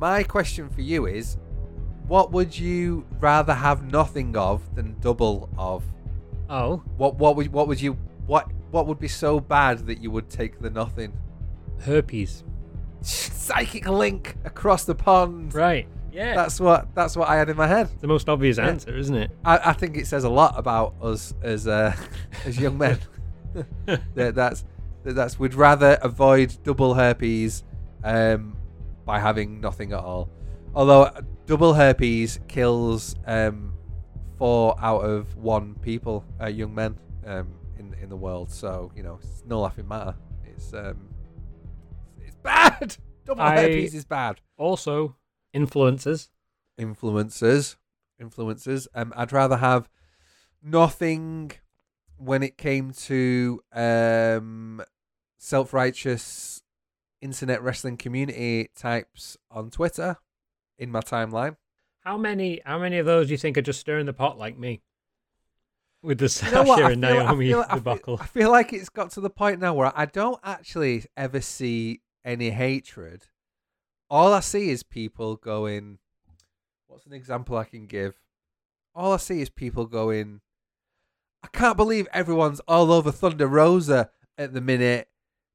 My question for you is, what would you rather have nothing of than double of? Oh, What what would what would you what what would be so bad that you would take the nothing? herpes. Psychic link across the pond. Right. Yeah. That's what that's what I had in my head. the most obvious answer, isn't it? I, I think it says a lot about us as uh, as young men. that that's that that's we'd rather avoid double herpes um, by having nothing at all. Although double herpes kills um, four out of one people, uh, young men um, in in the world. So you know, it's no laughing matter. It's um, it's bad. Double I- herpes is bad. Also, influencers. influencers influencers um i'd rather have nothing when it came to um self-righteous internet wrestling community types on twitter in my timeline How many? How many of those do you think are just stirring the pot like me? With the You Sasha know what? I and I Naomi feel- I feel- debacle. I feel like it's got to the point now where I don't actually ever see any hatred. All I see is people going. What's an example I can give? All I see is people going. I can't believe everyone's all over Thunder Rosa at the minute.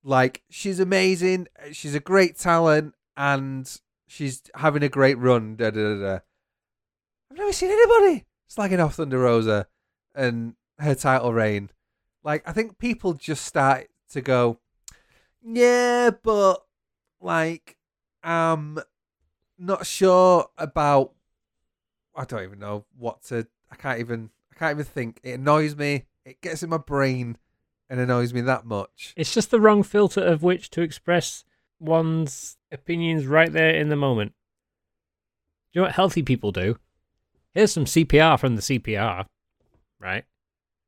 Like she's amazing, she's a great talent, and she's having a great run. Da da da. da. I've never seen anybody slagging off Thunder Rosa and her title reign. Like I think people just start to go, yeah, but like I'm not sure about. I don't even know what to. I can't even. I can't even think. It annoys me. It gets in my brain and annoys me that much. It's just the wrong filter of which to express one's opinions right there in the moment. Do you know what healthy people do? Here's some CPR from the CPR, right?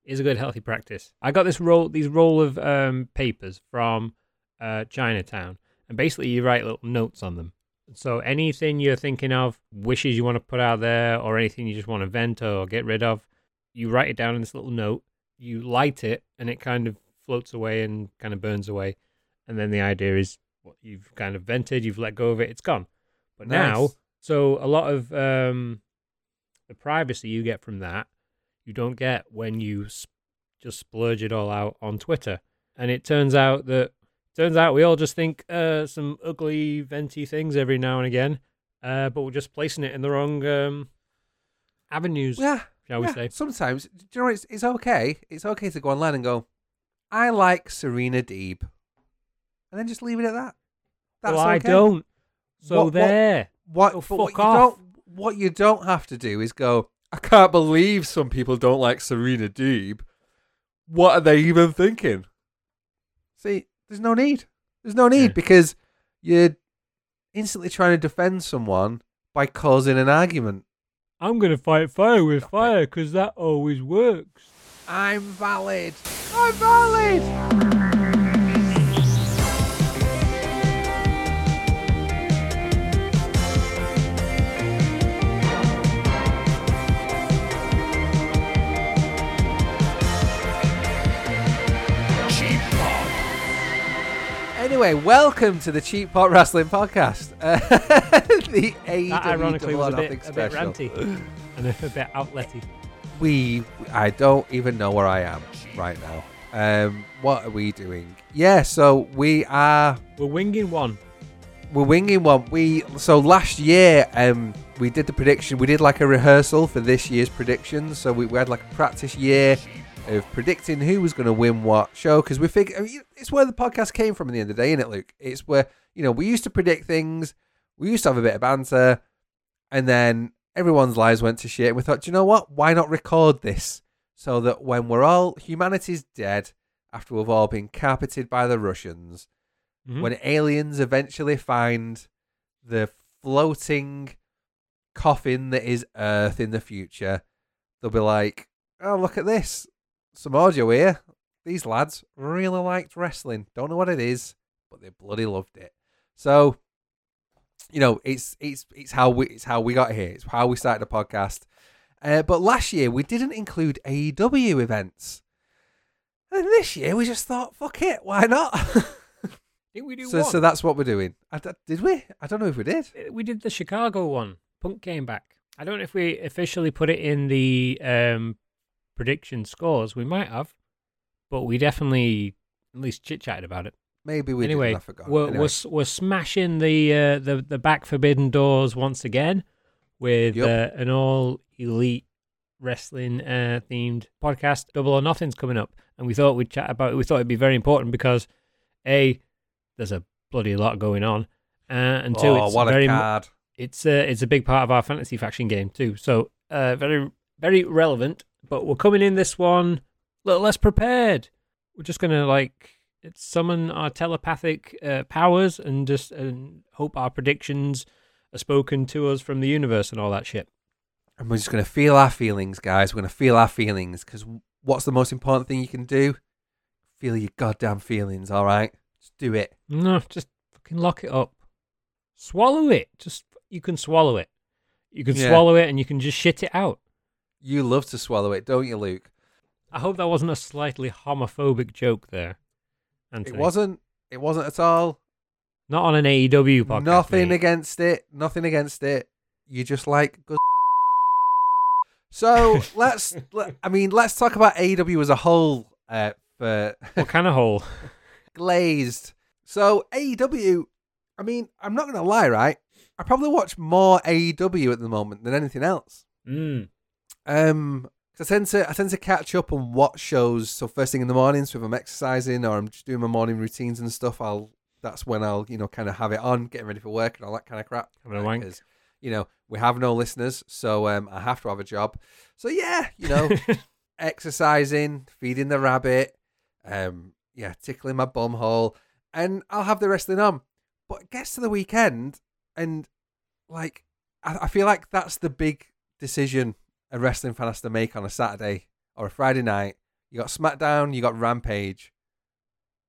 Is a good healthy practice. I got this roll, these roll of um, papers from uh, Chinatown, and basically you write little notes on them. So anything you're thinking of, wishes you want to put out there, or anything you just want to vent or get rid of, you write it down in this little note. You light it, and it kind of floats away and kind of burns away. And then the idea is what you've kind of vented, you've let go of it, it's gone. But now, so a lot of um, the privacy you get from that, you don't get when you s- just splurge it all out on Twitter. And it turns out that turns out we all just think uh, some ugly, venti things every now and again, uh, but we're just placing it in the wrong um, avenues, Yeah, shall we yeah. say? Sometimes, do you know, it's it's okay. It's okay to go online and go, I like Serena Deeb, and then just leave it at that. That's well, I don't. So What- what- there. What, Oh, what fuck you off. don't what you don't have to do is go. I can't believe some people don't like Serena Deeb. What are they even thinking? See, there's no need. There's no need Yeah. because you're instantly trying to defend someone by causing an argument. I'm going to fight fire with Stop fire because that always works. I'm valid. I'm valid. Anyway, welcome to the Cheap Pop Wrestling Podcast. Uh, the AEW That ironically was a bit, a bit ranty and a bit outletty. we I don't even know where I am right now. Um, what are we doing? Yeah, so we are We're winging one. we're winging one. We so last year um we did the prediction. We did like a rehearsal for this year's predictions. So we, we had like a practice year of predicting who was going to win what show because we figured I mean, it's where the podcast came from. in the end of the day, isn't it, Luke? It's where you know we used to predict things. We used to have a bit of banter, and then everyone's lives went to shit. And we thought, "Do you know what? Why not record this so that when we're all humanity's dead after we've all been carpeted by the Russians, Mhm. when aliens eventually find the floating coffin that is Earth in the future, they'll be like, "Oh, look at this! Some audio here. These lads really liked wrestling. Don't know what it is, but they bloody loved it." So, you know, it's it's it's how we it's how we got here. It's how we started the podcast. Uh, but last year we didn't include AEW events, and this year we just thought, "Fuck it, why not?" think we do So, one. so that's what we're doing. I did we? I don't know if we did. we did the Chicago one. Punk came back. I don't know if we officially put it in the um, prediction scores. We might have, but we definitely at least chit chatted about it. Maybe we anyway, did. I forgot. we're, Anyway. we're we're smashing the uh, the the back forbidden doors once again with Yep. uh, an all elite wrestling uh, themed podcast. Double or Nothing's coming up, and we thought we'd chat about it. We thought it'd be very important because a there's a bloody lot going on, uh, and two oh, it's very card! it's a it's a big part of our fantasy faction game too. So uh, very very relevant. But we're coming in this one a little less prepared. We're just gonna like summon our telepathic uh, powers and just and hope our predictions are spoken to us from the universe and all that shit. And we're just gonna feel our feelings, guys. We're gonna feel our feelings because what's the most important thing you can do? Feel your goddamn feelings. All right, just do it. No, just fucking lock it up. Swallow it. Just you can swallow it. You can Yeah. swallow it and you can just shit it out. You love to swallow it, don't you, Luke? I hope that wasn't a slightly homophobic joke there. Anthony. It wasn't. It wasn't at all. Not on an AEW podcast. Nothing mate. against it. Nothing against it. You just like good. So let's. let, I mean, let's talk about AEW as a whole. Uh, for What kind of whole? glazed. So AEW. I mean, I'm not gonna lie, right? I probably watch more AEW at the moment than anything else. Mm. Um, 'cause I tend to I tend to catch up on what shows. So first thing in the mornings, so if I'm exercising or I'm just doing my morning routines and stuff, I'll that's when I'll you know kind of have it on, getting ready for work and all that kind of crap. Having a wank. 'Cause, you know, we have no listeners, so um, I have to have a job. So yeah, you know, exercising, feeding the rabbit, um, yeah, tickling my bum hole, and I'll have the wrestling on. But it gets to the weekend, and like, I, I feel like that's the big decision a wrestling fan has to make on a Saturday or a Friday night. You got SmackDown, you got Rampage.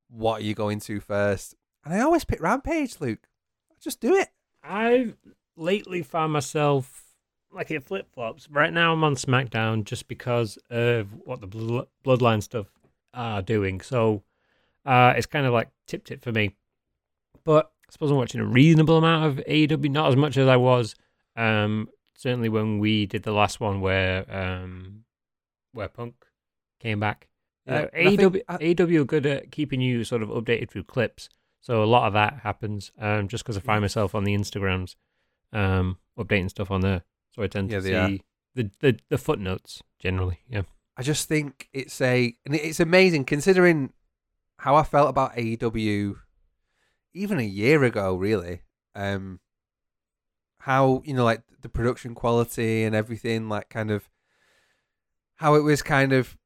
What are you going to first? And I always pick Rampage, Luke. Just do it. I've lately found myself like it flip flops. Right now, I'm on SmackDown just because of what the Bloodline stuff are doing. So uh, it's kind of like tipped it for me. But I suppose I'm watching a reasonable amount of AEW, not as much as I was. Um, certainly when we did the last one where um, where Punk came back. Yeah, Uh, I think- AEW, I- AEW are good at keeping you sort of updated through clips. So a lot of that happens um, just because I find myself on the Instagrams um, updating stuff on there. So I tend Yeah, to are. see the, the, the footnotes generally. Yeah. I just think it's a and it's amazing considering how I felt about AEW even a year ago, really. Um, how you know, like the production quality and everything, like kind of how it was, kind of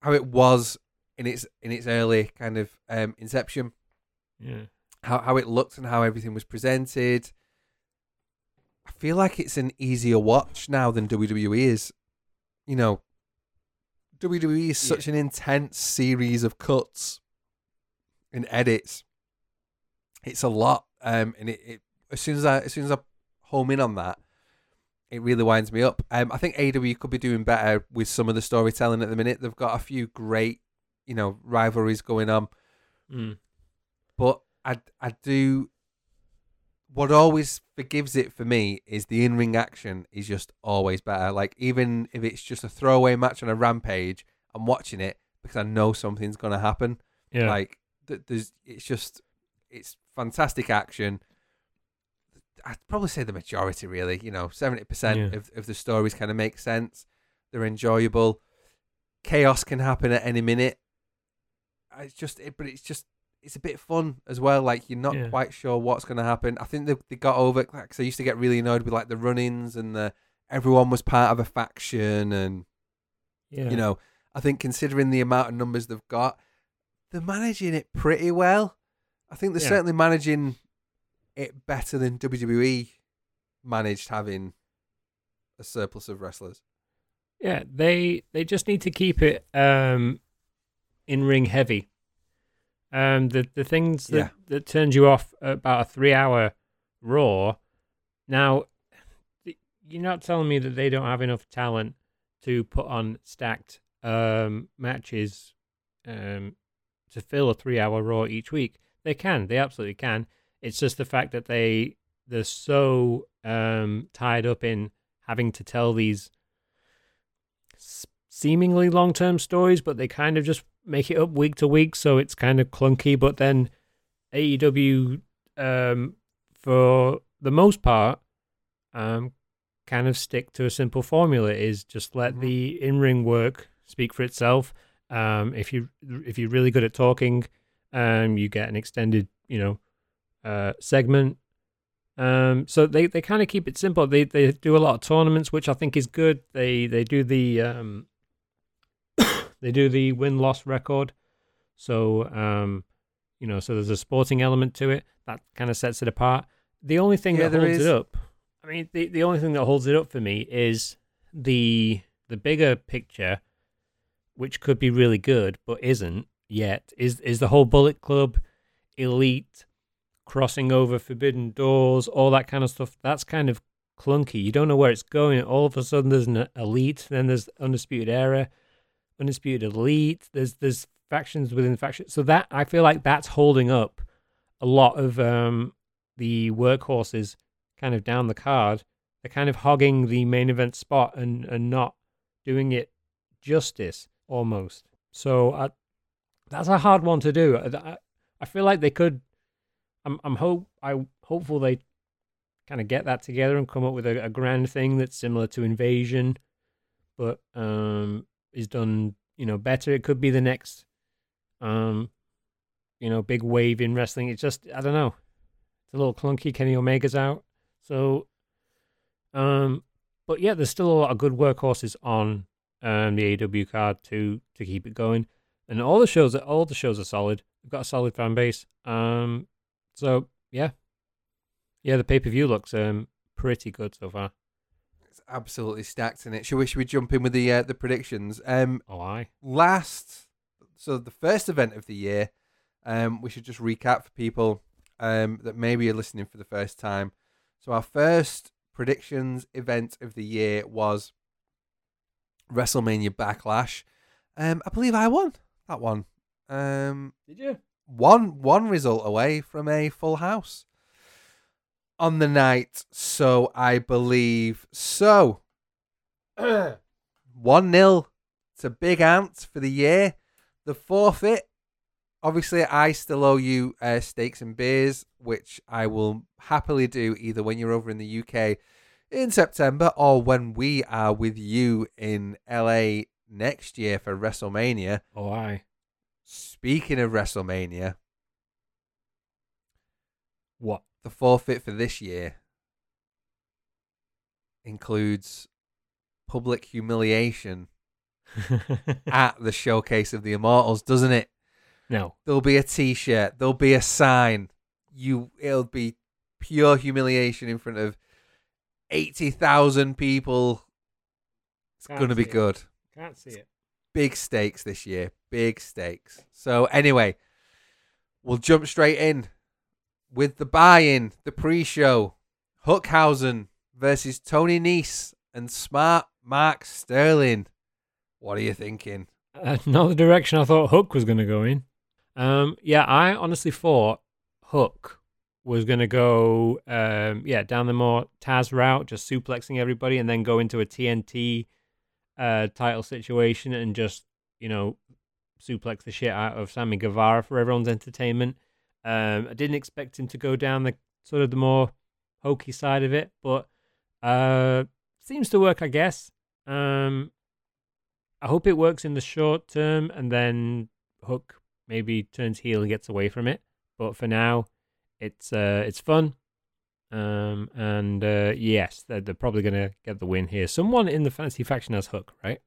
how it was in its in its early kind of um, inception, Yeah. how how it looked and how everything was presented. I feel like it's an easier watch now than WWE is. You know, WWE is such an intense series of cuts and edits. It's a lot, um, and it, it as soon as I as soon as I home in on that, it really winds me up. Um, I think AEW could be doing better with some of the storytelling at the minute. They've got a few great, you know, rivalries going on Mm. but I I do. What always forgives it for me is the in ring action is just always better. Like even if it's just a throwaway match on a rampage, I'm watching it because I know something's gonna happen. Yeah. Like th- there's, it's just it's fantastic action. I'd probably say the majority, really. You know, seventy percent Yeah. of of the stories kind of make sense. They're enjoyable. Chaos can happen at any minute. It's just, it, but it's just, it's a bit fun as well. Like you're not Yeah. quite sure what's going to happen. I think they they got over it. Like, I used to get really annoyed with like the run-ins and the everyone was part of a faction and yeah. you know, I think considering the amount of numbers they've got, they're managing it pretty well. I think they're Yeah. certainly managing it better than WWE managed having a surplus of wrestlers. Yeah, they they just need to keep it um in ring heavy. Um the the things that Yeah. that turns you off about a 3 hour raw. Now you're not telling me that they don't have enough talent to put on stacked um matches um to fill a 3 hour raw each week. they can. They absolutely can. It's just the fact that they they're so um, tied up in having to tell these seemingly long term stories, but they kind of just make it up week to week, so it's kind of clunky. But then AEW, um, for the most part, um, kind of stick to a simple formula: is just let mm-hmm. the in ring work speak for itself. Um, if you if you're really good at talking, um, you get an extended, you know, uh, segment. Um, so they, they kind of keep it simple. They they do a lot of tournaments, which I think is good. They they do the um, they do the win loss record. So um, you know, so there's a sporting element to it that kind of sets it apart. The only thing yeah, that holds is. it up, I mean, the the only thing that holds it up for me is the the bigger picture, which could be really good but isn't yet. Is is the whole Bullet Club, Elite, crossing over forbidden doors, all that kind of stuff. That's kind of clunky. You don't know where it's going. All of a sudden, there's an elite, then there's undisputed era, undisputed elite. There's there's factions within factions. So that I feel like that's holding up a lot of um, the workhorses kind of down the card. They're kind of hogging the main event spot and and not doing it justice almost. So I, that's a hard one to do. I, I feel like they could I'm I'm hope I hopeful they kind of get that together and come up with a, a grand thing that's similar to Invasion, but um is done you know better. It could be the next um you know big wave in wrestling. It's just I don't know. It's a little clunky. Kenny Omega's out, so um but yeah, there's still a lot of good workhorses on um the AW card to to keep it going. And all the shows all the shows are solid. We've got a solid fan base. Um so yeah, yeah, the pay per view looks um pretty good so far. It's absolutely stacked in it. Should we should we jump in with the uh, the predictions? Um, oh, I last so the first event of the year. Um, we should just recap for people um that maybe are listening for the first time. So our first predictions event of the year was WrestleMania Backlash. Um, I believe I won that one. Um, did you? One one result away from a full house on the night. So I believe so. one 0 to Big Ant for the year. The forfeit. Obviously, I still owe you uh, steaks and beers, which I will happily do either when you're over in the UK in September or when we are with you in LA next year for WrestleMania. Oh, I. Speaking of WrestleMania, what the forfeit for this year includes public humiliation at the showcase of the Immortals, doesn't it? No. There'll be a T-shirt. There'll be a sign. You, it'll be pure humiliation in front of eighty thousand people. It's Can't gonna be it. good. Can't see it big stakes this year. Big stakes. So anyway, we'll jump straight in with the buy-in, the pre-show. Hookhausen versus Tony Nese and smart Mark Sterling. What are you thinking? Uh, not the direction I thought Hook was going to go in. Um, yeah, I honestly thought Hook was going to go, um, yeah, down the more Taz route, just suplexing everybody, and then go into a TNT uh, title situation and just you know suplex the shit out of Sammy Guevara for everyone's entertainment. Um, I didn't expect him to go down the sort of the more hokey side of it, but uh, seems to work, I guess. Um, I hope it works in the short term, and then Hook maybe turns heel and gets away from it. But for now, it's uh, it's fun. Um, and uh, yes, they're, they're probably going to get the win here. Someone in the fantasy faction has Hook, right?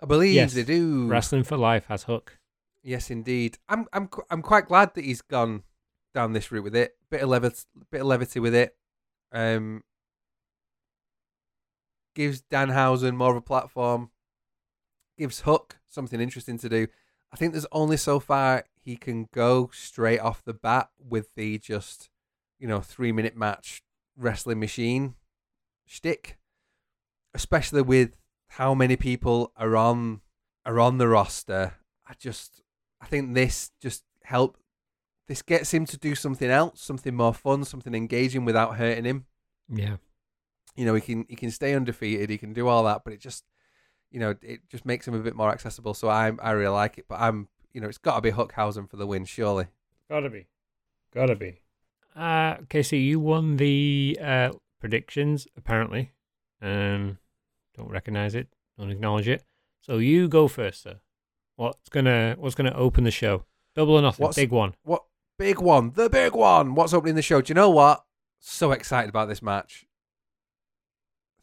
I believe yes. they do. Wrestling for Life has Hook. Yes, indeed. I'm I'm I'm quite glad that he's gone down this route with it. Bit of levity, bit of levity with it. Um, gives Danhausen more of a platform. Gives Hook something interesting to do. I think there's only so far he can go straight off the bat with the just you know, three minute match wrestling machine shtick, especially with how many people are on are on the roster. I just I think this just help this gets him to do something else, something more fun, something engaging without hurting him. Yeah. You know, he can he can stay undefeated, he can do all that, but it just you know, it just makes him a bit more accessible. So I I really like it. But I'm you know, it's gotta be Hookhausen for the win, surely. Gotta be. Gotta be. Uh okay, so you won the uh predictions, apparently. Um don't recognize it, don't acknowledge it. So you go first, sir. What's gonna what's gonna open the show? Double or nothing, What's- big one. What big one? The big one. What's opening the show? Do you know what? So excited about this match.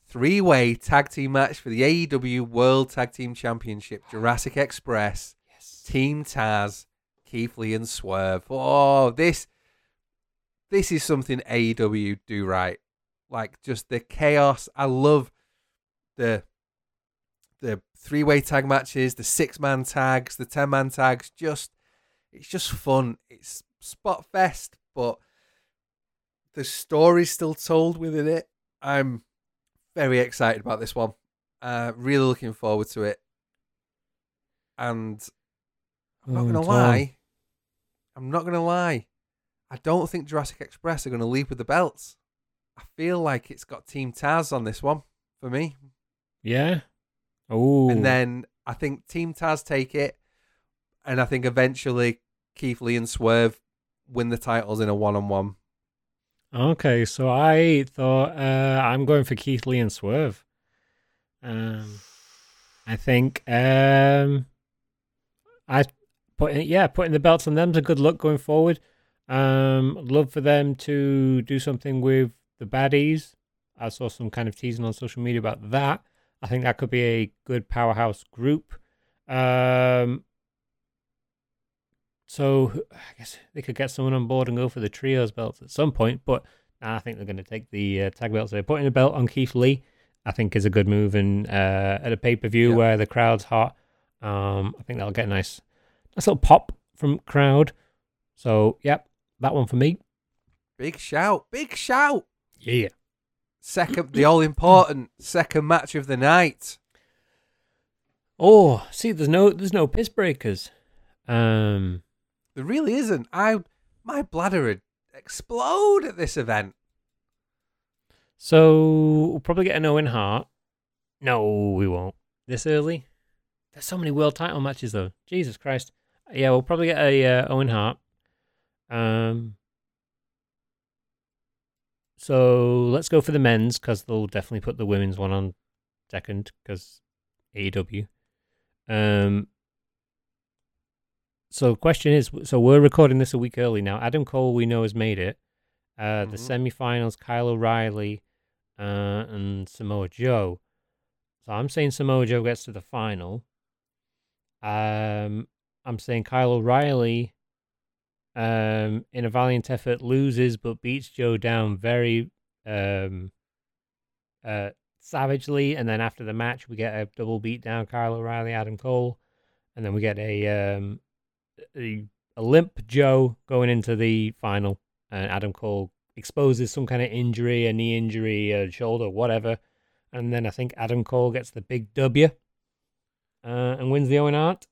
Three way tag team match for the AEW World Tag Team Championship. Jurassic Express, Yes. Team Taz, Keith Lee and Swerve. Oh, this this is something AEW do right. Like just the chaos. I love the the three way tag matches, the six man tags, the ten man tags. Just it's just fun. It's spot fest, but the story's still told within it. I'm very excited about this one. Uh, really looking forward to it. And I'm not Oh, gonna lie. I'm not gonna lie. I don't think Jurassic Express are gonna leave with the belts. I feel like it's got Team Taz on this one for me. Yeah. Oh. And then I think Team Taz take it, and I think eventually Keith Lee and Swerve win the titles in a one-on-one. Okay, so I thought uh, I'm going for Keith Lee and Swerve. Um, I think um, I put yeah, putting the belts on them's a good look going forward. Um, I'd love for them to do something with the baddies. I saw some kind of teasing on social media about that. I think that could be a good powerhouse group. Um, so I guess they could get someone on board and go for the trios belts at some point, but I think they're going to take the uh, tag belts. They're putting a belt on Keith Lee. I think is a good move, and uh, at a pay per view Yeah. where the crowd's hot, um, I think that'll get a nice, nice little pop from crowd. So, yep, that one for me. Big shout! Big shout! Yeah. Second, the all-important second match of the night. Oh, see, there's no, there's no piss breakers. Um, There really isn't. I my bladder would explode at this event. so we'll probably get an Owen Hart. No, we won't. This early? There's so many world title matches though. Jesus Christ. Yeah, we'll probably get a uh, Owen Hart. Um. So let's go for the men's because they'll definitely put the women's one on second because AEW. Um. So the question is, so we're recording this a week early now. Adam Cole, we know has made it. Uh, The Mhm. semifinals, Kyle O'Reilly, uh, and Samoa Joe. So I'm saying Samoa Joe gets to the final. Um, I'm saying Kyle O'Reilly, um, in a valiant effort, loses but beats Joe down very, um, uh, savagely. And then after the match, we get a double beat down Kyle O'Reilly, Adam Cole, and then we get a um, a, a limp Joe going into the final, and Adam Cole exposes some kind of injury, a knee injury, a shoulder, whatever. And then I think Adam Cole gets the big W uh, and wins the Owen Hart.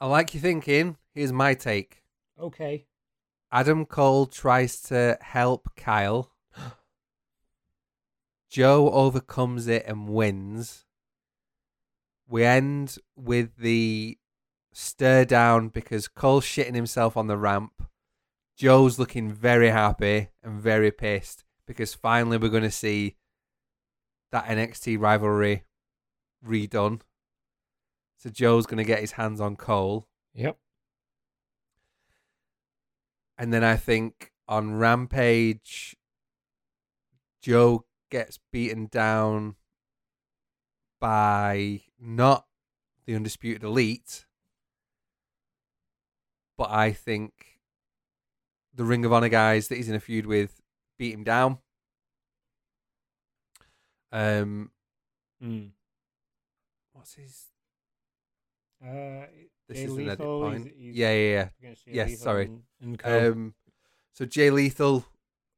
I like your thinking. Here's my take. Okay. Adam Cole tries to help Kyle. Joe overcomes it and wins. We end with the stir down because Cole's shitting himself on the ramp. Joe's looking very happy and very pissed because finally we're going to see that NXT rivalry redone. So Joe's going to get his hands on Cole. Yep. And then I think on Rampage, Joe gets beaten down by not the Undisputed Elite, but I think the Ring of Honor guys that he's in a feud with beat him down. Um, Mm. what's his? Uh, This Jay is an edit point. he's- he's Yeah, yeah, against Jay Yes, Lethal sorry. And, and Um, so Jay Lethal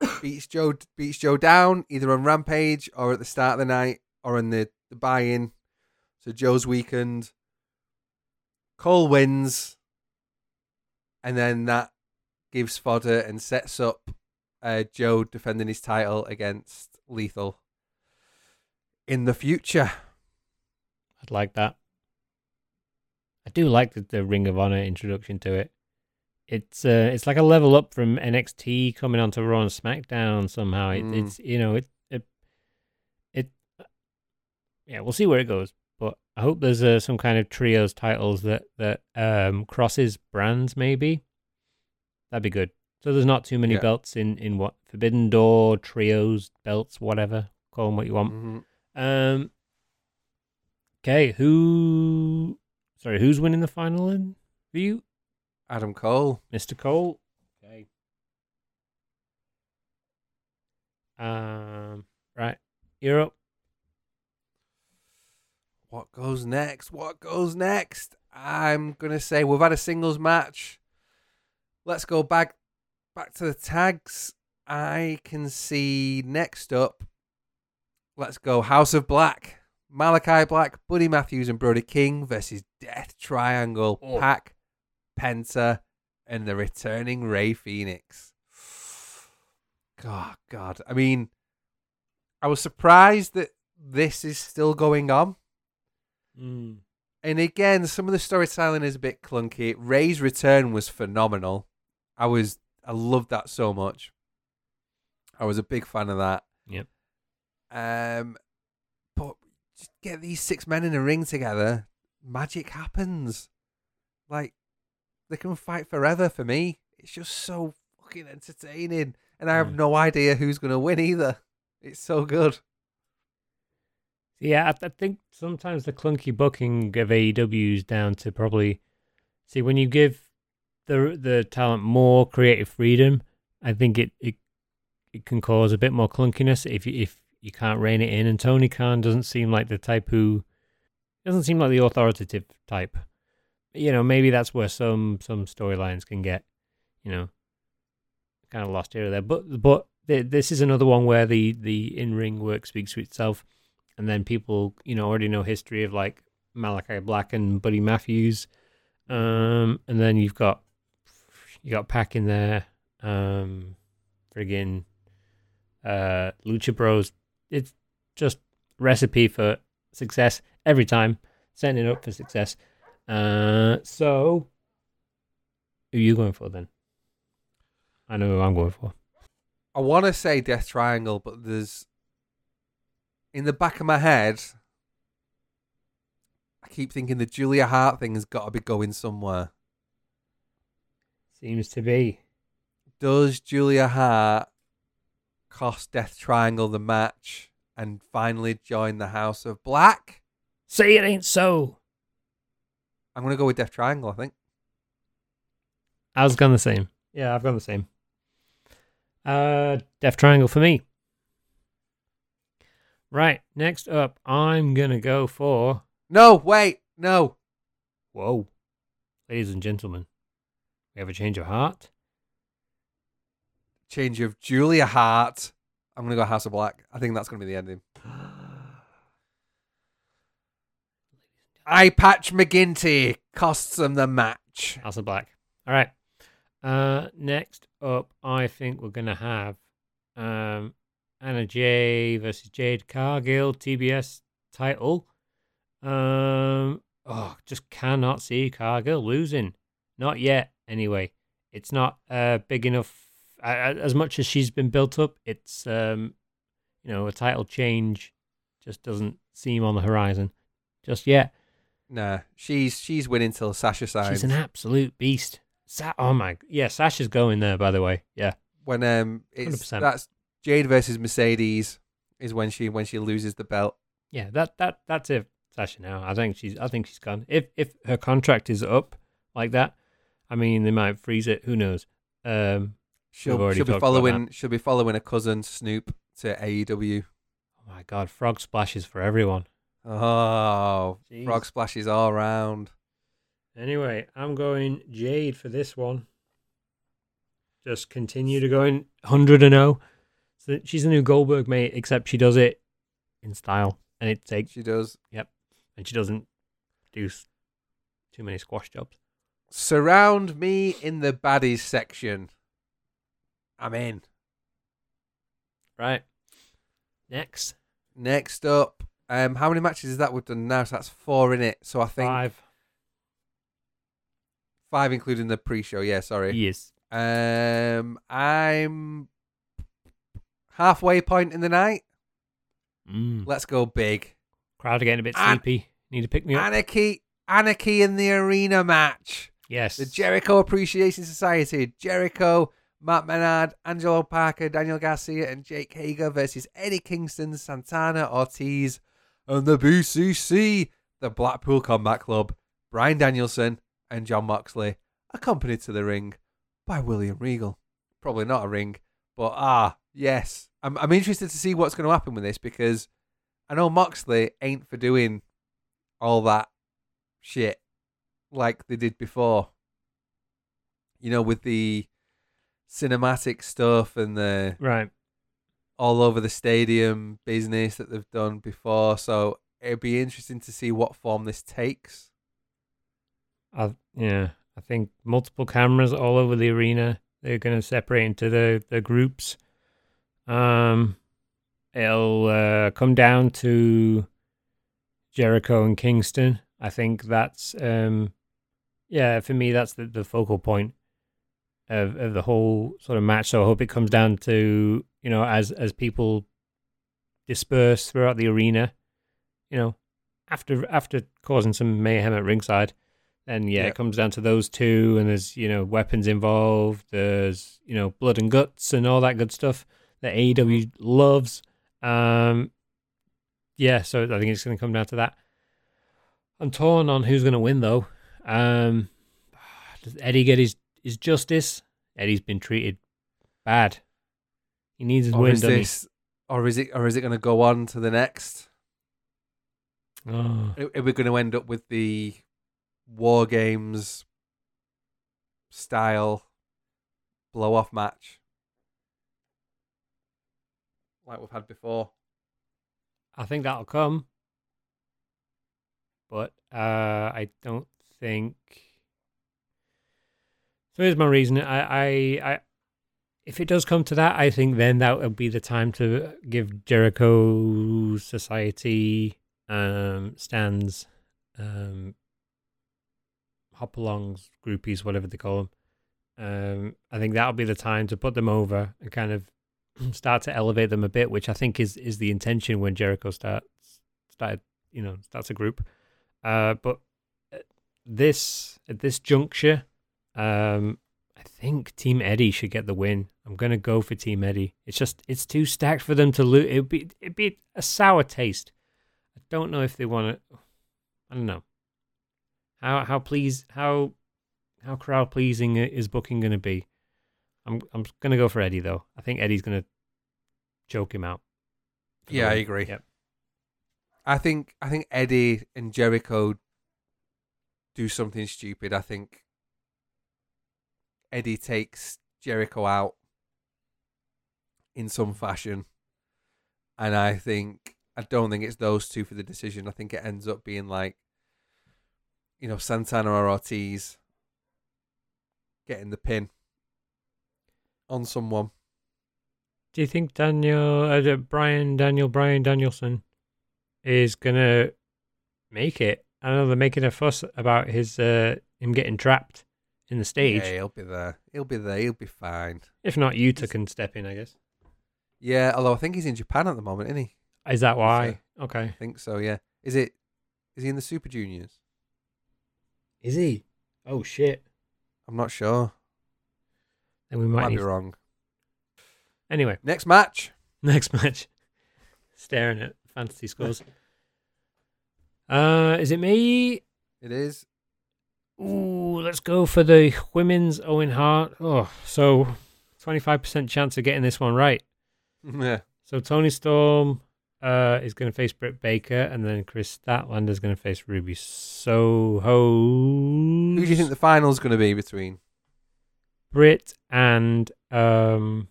beats Joe beats Joe down either on Rampage or at the start of the night or in the, the buy-in. So Joe's weakened. Cole wins, and then that gives fodder and sets up uh, Joe defending his title against Lethal in the future. I'd like that. I do like the, the Ring of Honor introduction to it. It's uh, it's like a level up from NXT coming onto Raw and SmackDown somehow. It, Mm. It's you know it it it yeah we'll see where it goes. But I hope there's uh, some kind of trios titles that that um crosses brands maybe. That'd be good. So there's not too many Yeah. belts in in what Forbidden Door trios belts whatever call them what you want. Mhm. Um. Okay, who? Sorry, who's winning the final in for you, Adam Cole. Mister Cole? Okay. Um. Right, you're up. What goes next? What goes next? I'm gonna say we've had a singles match. Let's go back back to the tags. I can see next up. Let's go House of Black. Malachi Black, Buddy Matthews, and Brody King versus Death Triangle, Oh. Pac, Penta, and the returning Rey Fenix. God, God. I mean, I was surprised that this is still going on. Mm. And again, some of the storytelling is a bit clunky. Rey's return was phenomenal. I was I loved that so much. I was a big fan of that. Yep. Um but just get these six men in a ring together, magic happens. Like they can fight forever for me. It's just so fucking entertaining. And I have Mm. no idea who's gonna win either. It's so good. Yeah, I, I think sometimes the clunky booking of AEW is down to probably see when you give the the talent more creative freedom. I think it it it can cause a bit more clunkiness if you, if you can't rein it in. And Tony Khan doesn't seem like the type who doesn't seem like the authoritative type. You know, maybe that's where some some storylines can get, you know, kind of lost here or there. But but th- this is another one where the the in ring work speaks for itself and then people you know already know history of like Malachi Black and Buddy Matthews, um, and then you've got you got Pac in there, um, friggin' uh, Lucha Bros. It's just recipe for success every time, setting it up for success. Uh, so who are you going for then? I know who I'm going for. I want to say Death Triangle, but there's in the back of my head, I keep thinking the Julia Hart thing has got to be going somewhere. Seems to be. Does Julia Hart cost Death Triangle the match and finally join the House of Black? Say it ain't so. I'm going to go with Death Triangle, I think. I was going the same. Yeah, I've gone the same. Uh, Death Triangle for me. Right, next up, I'm gonna go for. No, wait, no. Whoa, ladies and gentlemen, we have a change of heart. Change of Julia Hart. I'm to go House of Black. I think that's to be the ending. Eye Patch McGinty costs them the match. House of Black. All right. Uh, next up, I think we're gonna have um Anna Jay versus Jade Cargill TBS title. Um, oh, just cannot see Cargill losing. Not yet, anyway. It's not uh big enough. Uh, as much as she's been built up, it's um, you know, a title change just doesn't seem on the horizon just yet. Nah, she's she's winning till Sasha signs. She's an absolute beast. Sa- oh my, yeah, Sasha's going there. By the way, yeah, when um, it's 100%. that's Jade versus Mercedes is when she when she loses the belt. yeah, that that that's it. Sasha now. I think she's. I think she's gone. If if her contract is up like that, I mean, they might freeze it. Who knows? Um, She'll, she'll be following she'll be following a cousin Snoop to AEW. oh my God, frog splashes for everyone. Oh, Jeez. frog splashes all around. Anyway, I'm going Jade for this one. Just continue to go in 100 and 0. So she's the new Goldberg mate, except she does it in style, and it takes She does. Yep, and she doesn't do too many squash jobs. Surround me in the baddies section. I'm in. Right. Next. Next up, um, how many matches is that we've done now? So that's four in it. So I think Five. five including the pre-show. Yeah, sorry. Yes. Um, I'm halfway point in the night. Mm. Let's go big. Crowd are getting a bit An- sleepy. Need to pick me up. Anarchy, anarchy in the arena match. yes. The Jericho Appreciation Society. Jericho, Matt Menard, Angelo Parker, Daniel Garcia, and Jake Hager versus Eddie Kingston, Santana Ortiz, and the BCC, the Blackpool Combat Club, Bryan Danielson, and Jon Moxley, accompanied to the ring by William Regal. Probably not a ring, but ah, yes. I'm, I'm interested to see what's going to happen with this because I know Moxley ain't for doing all that shit like they did before. You know, with the cinematic stuff and the right. all over the stadium business that they've done before. So it'd be interesting to see what form this takes. I, yeah. I think multiple cameras all over the arena. They're going to separate into the, the groups. Um, it'll uh, come down to Jericho and Kingston. I think that's um, yeah, for me that's the, the focal point of of the whole sort of match. So I hope it comes down to you know as as people disperse throughout the arena, you know, after after causing some mayhem at ringside, then yeah, it comes down to those two, and there's you know weapons involved. There's you know blood and guts and all that good stuff that AEW loves. Um, yeah, so I think it's going to come down to that. I'm torn on who's going to win though. Um, does Eddie get his his justice? Eddie's been treated bad. He needs his Or win, is this or is it or is it going to go on to the next? Oh, Are are we going to end up with the war games style blow off match like we've had before? I think that'll come, but uh, I don't think. So here's my reason. I, I, I, if it does come to that, I think then that would be the time to give Jericho Society um, stands, um, hop alongs, groupies, whatever they call them. Um, I think that'll be the time to put them over and kind of start to elevate them a bit, which I think is is the intention when Jericho starts started, you know, starts a group. Uh, but this at this juncture, um, I think Team Eddie should get the win. I'm gonna go for Team Eddie. It's just it's too stacked for them to lose. It'd be it'd be a sour taste. I don't know if they want to. I don't know. How how please how how crowd pleasing is booking gonna be? I'm I'm gonna go for Eddie though. I think Eddie's gonna choke him out. Yeah, I agree. Yep. I think I think Eddie and Jericho do something stupid. I think Eddie takes Jericho out in some fashion, and I think I don't think it's those two for the decision. I think it ends up being like, you know, Santana or Ortiz getting the pin on someone. Do you think Daniel uh, Brian Daniel Bryan Danielson is gonna make it? I know they're making a fuss about his uh, him getting trapped in the stage. Yeah, he'll be there. He'll be there. He'll be fine. If not, Yuta can step in. I guess. Yeah, although I think he's in Japan at the moment, isn't he? Is that why? So- Okay. I think so. Yeah. Is it? Is he in the Super Juniors? Is he? Oh shit. I'm not sure. Then we Might, might. be wrong. Anyway, Next match. next match. Staring at fantasy scores. uh, is it me? It is. Ooh, let's go for the women's Owen Hart. Oh, so 25% chance of getting this one right. Yeah. So Toni Storm uh, is going to face Britt Baker, and then Kris Statlander is going to face Ruby Soho. Who do you think the final's going to be between? Britt and um,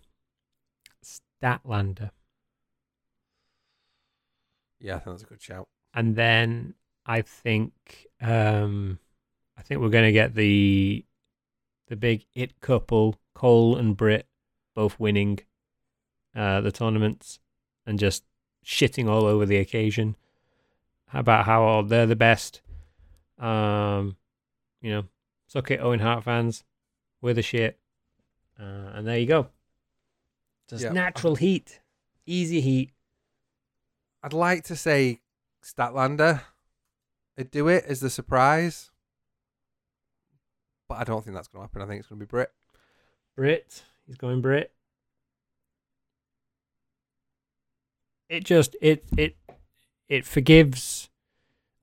Statlander, Yeah, I think that's a good shout. and then I think um, I think we're going to get the the big it couple Cole and Britt both winning uh, the tournaments and just shitting all over the occasion about how they're the best. Um, you know, suck it, Owen Hart fans. We're the shit. Uh, and there you go. Just Yeah. natural heat, easy heat. I'd like to say Statlander would do it as the surprise, but I don't think that's going to happen. I think it's going to be Britt. Britt. He's going Britt. It just it it it forgives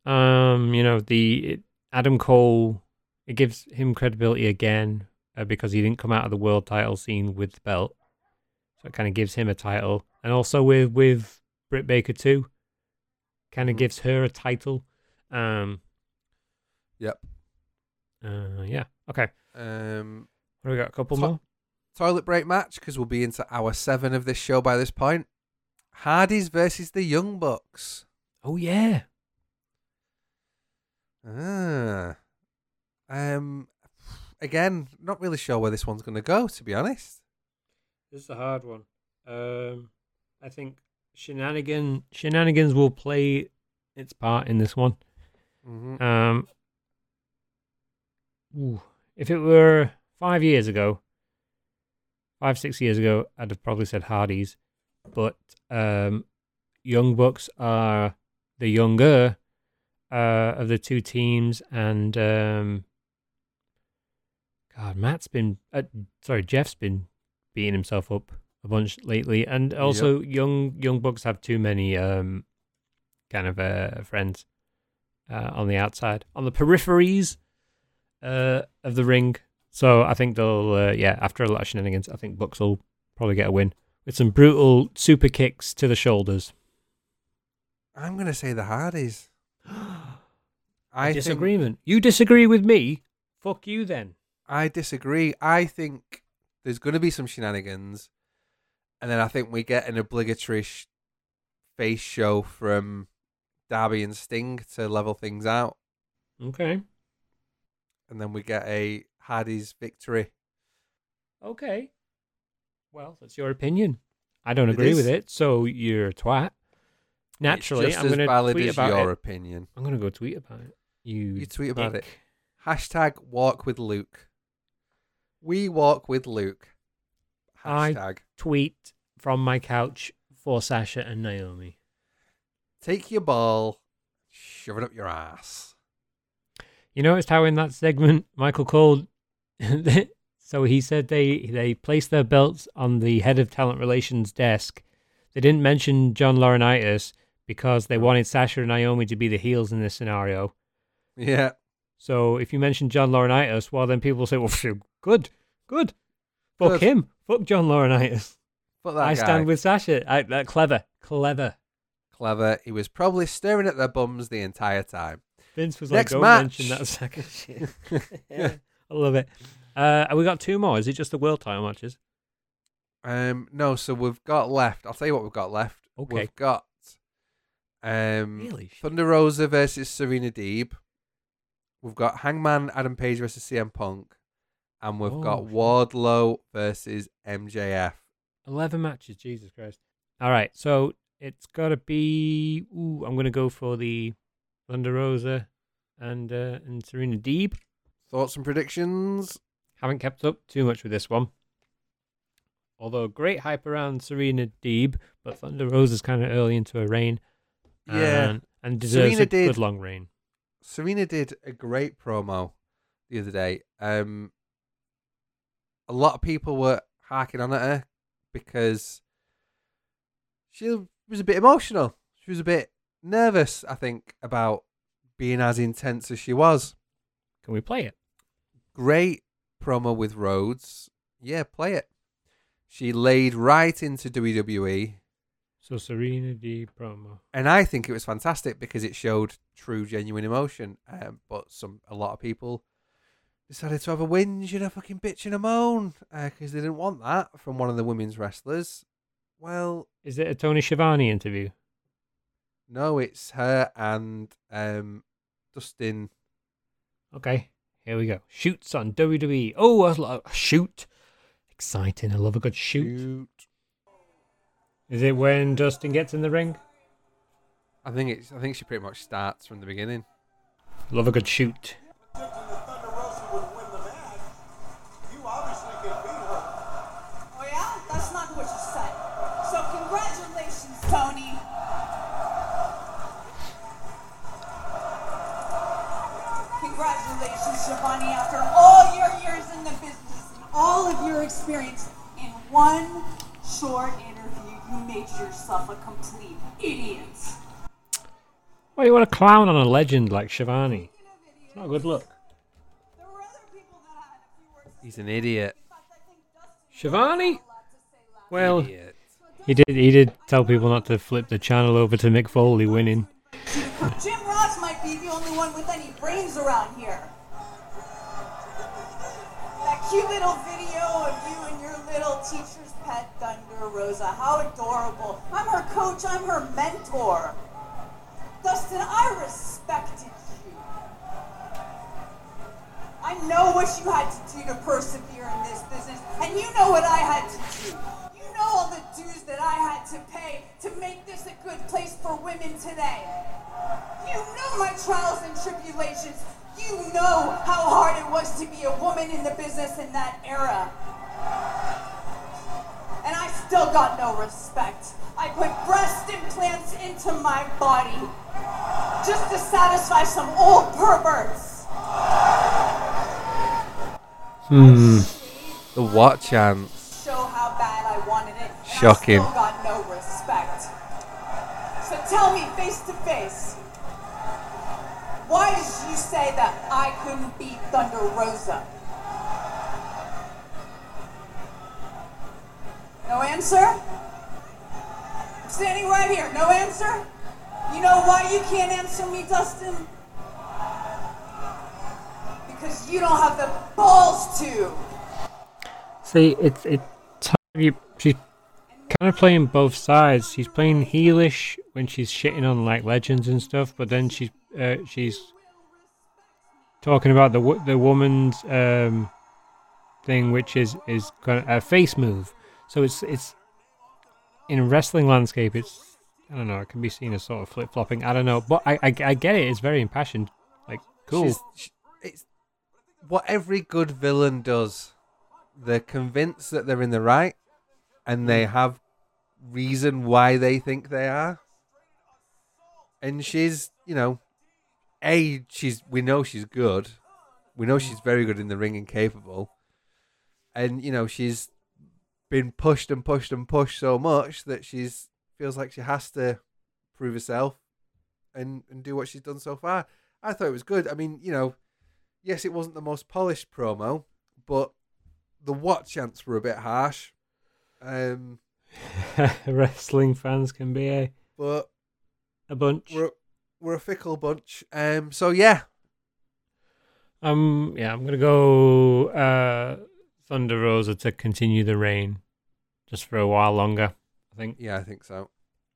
um you know the it, Adam Cole it gives him credibility again uh, because he didn't come out of the world title scene with the belt. So it kind of gives him a title and also with with Britt Baker too kind of Mhm. gives her a title. Um Yep. uh yeah. Okay. Um, What do we got? A couple So- more? toilet break match because we'll be into hour seven of this show by this point. Hardys versus the Young Bucks. Oh yeah. Ah. Um. Again, not really sure where this one's going to go. To be honest. This is a hard one. Um, I think shenanigan shenanigans will play its part in this one. hmm Um, ooh, if it were five years ago, five six years ago, I'd have probably said Hardys, but um, Young Bucks are the younger uh, of the two teams, and um, God, Matt's been uh, sorry, Jeff's been beating himself up a bunch lately, and also young young Bucks have too many um, kind of uh, friends uh, on the outside, on the peripheries uh, of the ring. So I think they'll, uh, yeah, after a lot of shenanigans, I think Bucks will probably get a win with some brutal super kicks to the shoulders. I'm going to say the Hardys. I think Disagreement. You disagree with me? Fuck you then. I disagree. I think there's going to be some shenanigans, and then I think we get an obligatory sh- face show from Darby and Sting to level things out, Okay. And then we get a Hardy's victory. Okay. Well, that's your opinion. I don't It agree with it, so you're a twat. Naturally, I'm going to tweet as about your it. opinion. I'm going to go tweet about it. You, You tweet about it. Hashtag walk with Luke. We walk with Luke. I- Hashtag Tweet from my couch for Sasha and Naomi. take your ball, shove it up your ass. You noticed how in that segment Michael Cole. so he said they they placed their belts on the head of talent relations desk. They didn't mention John Laurinaitis because they oh. wanted Sasha and Naomi to be the heels in this scenario. Yeah, So if you mention John Laurinaitis, well then people say, well, phew, good, good, fuck Good. him, fuck John Laurinaitis. but that I guy. stand with Sasha. I, that clever, clever. clever. He was probably staring at their bums the entire time. Vince was Next like, don't match. mention that second shit. I love it. Uh, and we got two more. Is it just the world title matches? Um, no, so we've got left. I'll tell you what we've got left. Okay. We've got um Really? Thunder Rosa versus Serena Deeb. We've got Hangman Adam Page versus CM Punk, and we've Oh, got shit. Wardlow versus MJF. 11 matches. Jesus Christ. All right. So it's got to be. Ooh, I'm going to go for the Thunder Rosa and, uh, and Serena Deeb. Thoughts and predictions? Haven't kept up too much with this one. Although great hype around Serena Deeb, but Thunder Rosa's kind of early into her reign. Yeah. And, and deserves Serena a did- good long reign. Serena did a great promo the other day. Um, a lot of people were harking on at her because she was a bit emotional. She was a bit nervous, I think, about being as intense as she was. Can we play it? Great promo with Rhodes. Yeah, play it. She laid right into WWE, So Serena Deeb promo. and I think it was fantastic because it showed true, genuine emotion. Um, but some, a lot of people decided to have a whinge and a fucking bitch and a moan because they didn't want that from one of the women's wrestlers. Well, Is it a Tony Schiavone interview? No, it's her and um, Dustin. Okay, here we go. Shoots on WWE. Oh, a, a shoot. Exciting. I love a good shoot. Shoot. Is it when Dustin gets in the ring? I think it's. I think she pretty much starts from the beginning. Love a good shoot. Why do you want to clown on a legend like Schiavone? It's not a good look. There were other people that had a few words to He's an idiot. say. In fact, I think Dustin Schiavone? had a lot to say last Well, Idiot. he did. He did tell people not to flip the channel over to Mick Foley winning. Jim Ross might be the only one with any brains around here. That cute little video of you and your little teacher's pet, Thunder Rosa. How adorable. I'm her coach, I'm her mentor. Dustin, I respected you. I know what you had to do to persevere in this business, and you know what I had to do. You know all the dues that I had to pay to make this a good place for women today. You know my trials and tribulations. You know how hard it was to be a woman in the business in that era. And I still got no respect. I put breast implants into my body just to satisfy some old perverts. Hmm. The what chance? Show how bad I wanted it. Shocking. I got no respect. So tell me face to face. Why did you say that I couldn't beat Thunder Rosa? No answer? I'm standing right here. No answer? You know why you can't answer me, Dustin? Because you don't have the balls to. See, it's it's you. She's kind of playing both sides. She's playing heelish when she's shitting on like legends and stuff, but then she's uh, she's talking about the the woman's um, thing, which is is kind of a face move. So it's it's in a wrestling landscape. It's I don't know. It can be seen as sort of flip flopping. I don't know, but I, I I get it. It's very impassioned. Like cool. She's, sh it's what every good villain does. They're convinced that they're in the right, and they mm. have reason why they think they are. And she's, you know, a she's we know she's good. We know mm. she's very good in the ring and capable. And you know she's been pushed and pushed and pushed so much that she's feels like she has to prove herself and and do what she's done so far. I thought it was good. I mean, you know, yes, it wasn't the most polished promo, but the what chants were a bit harsh. Um, Wrestling fans can be a but a bunch. we're we're a fickle bunch. Um, so yeah, Um, yeah, I'm gonna go uh, Thunder Rosa to continue the reign, just for a while longer. I think. yeah, I think so.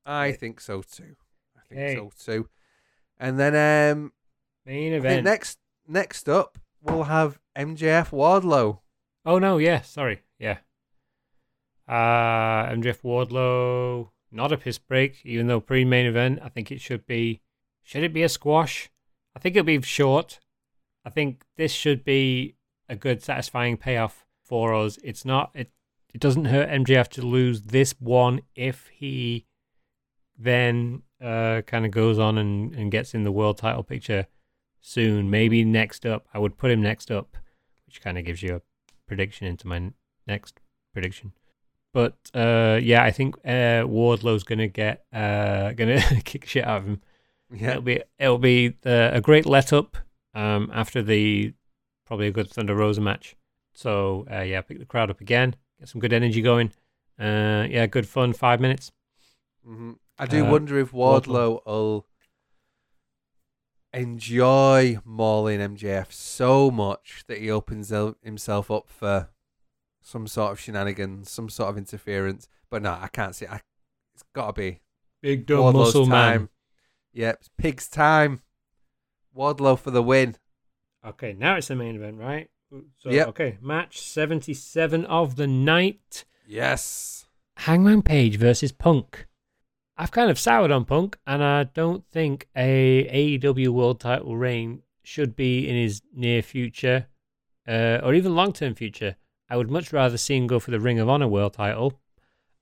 I think so too. I think so too. And then um, Main event. next next up we'll have MJF Wardlow. Oh no, yeah, sorry, yeah. Uh, MJF Wardlow, not a piss break, even though pre-main event. I think it should be. Should it be a squash? I think it'll be short. I think this should be a good, satisfying payoff for us. It's not. It. It doesn't hurt MJF to lose this one if he then uh, kind of goes on and, and gets in the world title picture soon. Maybe next up. I would put him next up, which kind of gives you a prediction into my next prediction. But uh, yeah, I think uh, Wardlow's gonna get uh, gonna kick shit out of him. Yeah, It'll be it'll be uh, a great let up um, after the probably a good Thunder Rosa match. So uh, yeah, pick the crowd up again, get some good energy going. Uh, yeah, good fun. Five minutes. hmm I do Uh, wonder if Wardlow. Wardlow will enjoy mauling MJF so much that he opens himself up for some sort of shenanigans, some sort of interference. But no, I can't see. I, it's got to be Big Wardlow's muscle time. man. Yep, it's pig's time. Wardlow for the win. Okay, now it's the main event, right? So, Yep. Okay, match 77 of the night. Yes. Hangman Page versus Punk. I've kind of soured on Punk, and I don't think a AEW World Title reign should be in his near future, uh, or even long term future. I would much rather see him go for the Ring of Honor World Title,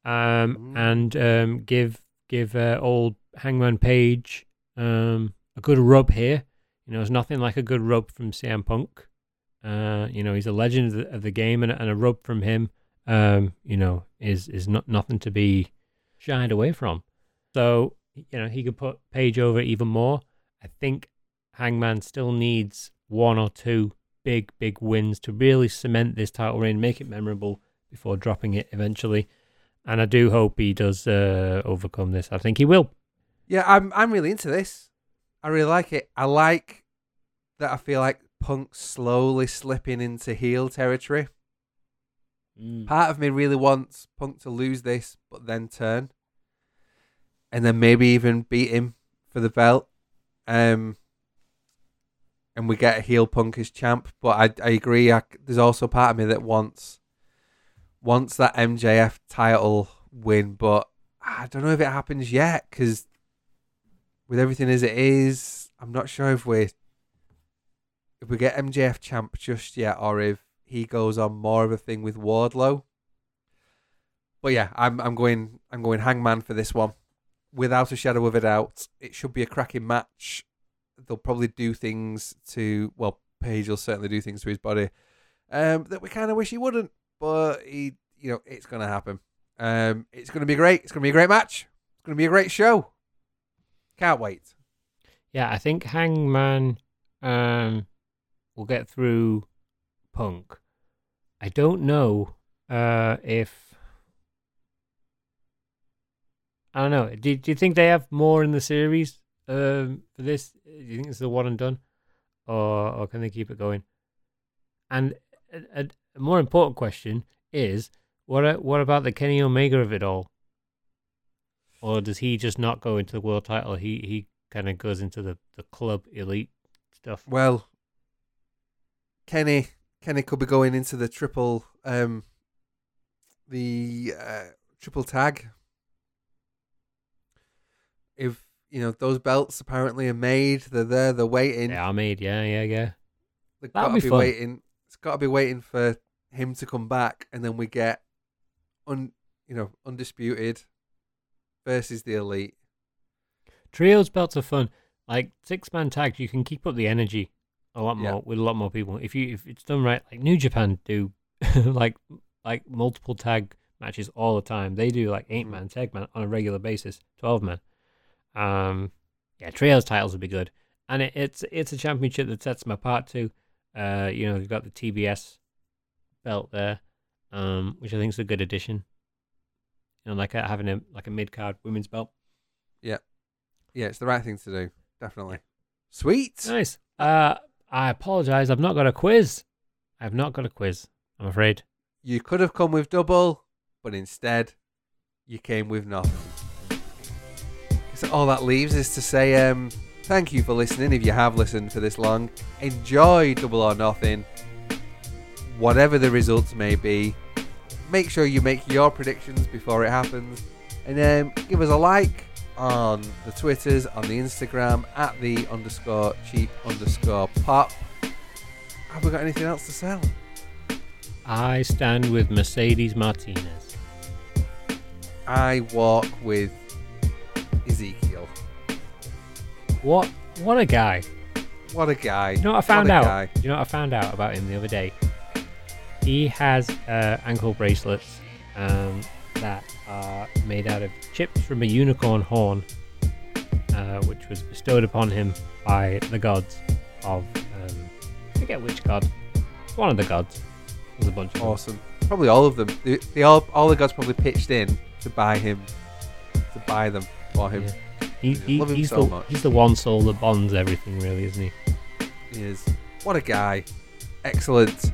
um, Mm. and um, give give uh, old Hangman Page um, a good rub here. You know, there's nothing like a good rub from CM Punk. Uh, you know, he's a legend of the, of the game, and, and a rub from him, um, you know, is is not nothing to be shied away from. So, you know, he could put Page over even more. I think Hangman still needs one or two big, big wins to really cement this title reign, make it memorable before dropping it eventually. And I do hope he does uh, overcome this. I think he will. Yeah, I'm I'm really into this. I really like it. I like that I feel like Punk's slowly slipping into heel territory. Part of me really wants Punk to lose this, but then turn, and then maybe even beat him for the belt. Um, and we get a heel Punk as champ. But I I agree. I, there's also part of me that wants wants that MJF title win, but I don't know if it happens yet because with everything as it is, I'm not sure if we if we get MJF champ just yet, or if he goes on more of a thing with Wardlow. But yeah, I'm I'm going I'm going Hangman for this one, without a shadow of a doubt. It should be a cracking match. They'll probably do things to well, Page will certainly do things to his body um, that we kind of wish he wouldn't, but he you know it's to happen. Um, it's to be great. It's to be a great match. It's to be a great show. Can't wait. Yeah, I think Hangman um, will get through Punk. I don't know uh, if. I don't know. Do, do you think they have more in the series um, for this? Do you think it's the one and done? Or, or can they keep it going? And a, a, a more important question is what, what about the Kenny Omega of it all? Or does he just not go into the world title? He he kind of goes into the, the club elite stuff. Well, Kenny Kenny could be going into the triple um the uh, triple tag. If you know those belts apparently are made, they're there, they're waiting. Yeah, I made. Yeah, yeah, yeah. They've got to be be waiting. It's got to be waiting for him to come back, and then we get un you know undisputed versus the elite. Trios belts are fun. Like six man tags, you can keep up the energy a lot Yeah. more with a lot more people. If you if it's done right, like New Japan do, like like multiple tag matches all the time. They do like eight Mm. man tag man on a regular basis, twelve man. Um, yeah, trios titles would be good, and it, it's it's a championship that sets them apart too. Uh, you know, they've got the TBS belt there, um, which I think is a good addition. You know, like uh, having a like a mid card women's belt. Yeah, yeah, it's the right thing to do. Definitely. Sweet. Nice. Uh, I apologize. I've not got a quiz. I've not got a quiz. I'm afraid. You could have come with double, but instead, you came with nothing. So all that leaves is to say, um, thank you for listening. If you have listened for this long, enjoy double or nothing. Whatever the results may be, make sure you make your predictions before it happens, and um, give us a like on the Twitters, on the Instagram at the underscore cheap underscore pop. Have we got anything else to sell? I stand with Mercedes Martinez. I walk with Ezekiel. What? What a guy! What a guy. You know what I found what out? You know what I found out about him the other day? He has uh, ankle bracelets um, that are made out of chips from a unicorn horn, uh, which was bestowed upon him by the gods of um, I forget which god. One of the gods. There's a bunch of them. Awesome. Probably all of them. They, they all, all the gods probably pitched in to buy him, to buy them for him. Yeah. He, he, love him he's, so the, much. he's the one soul that bonds everything, really, isn't he? He is. What a guy. Excellent.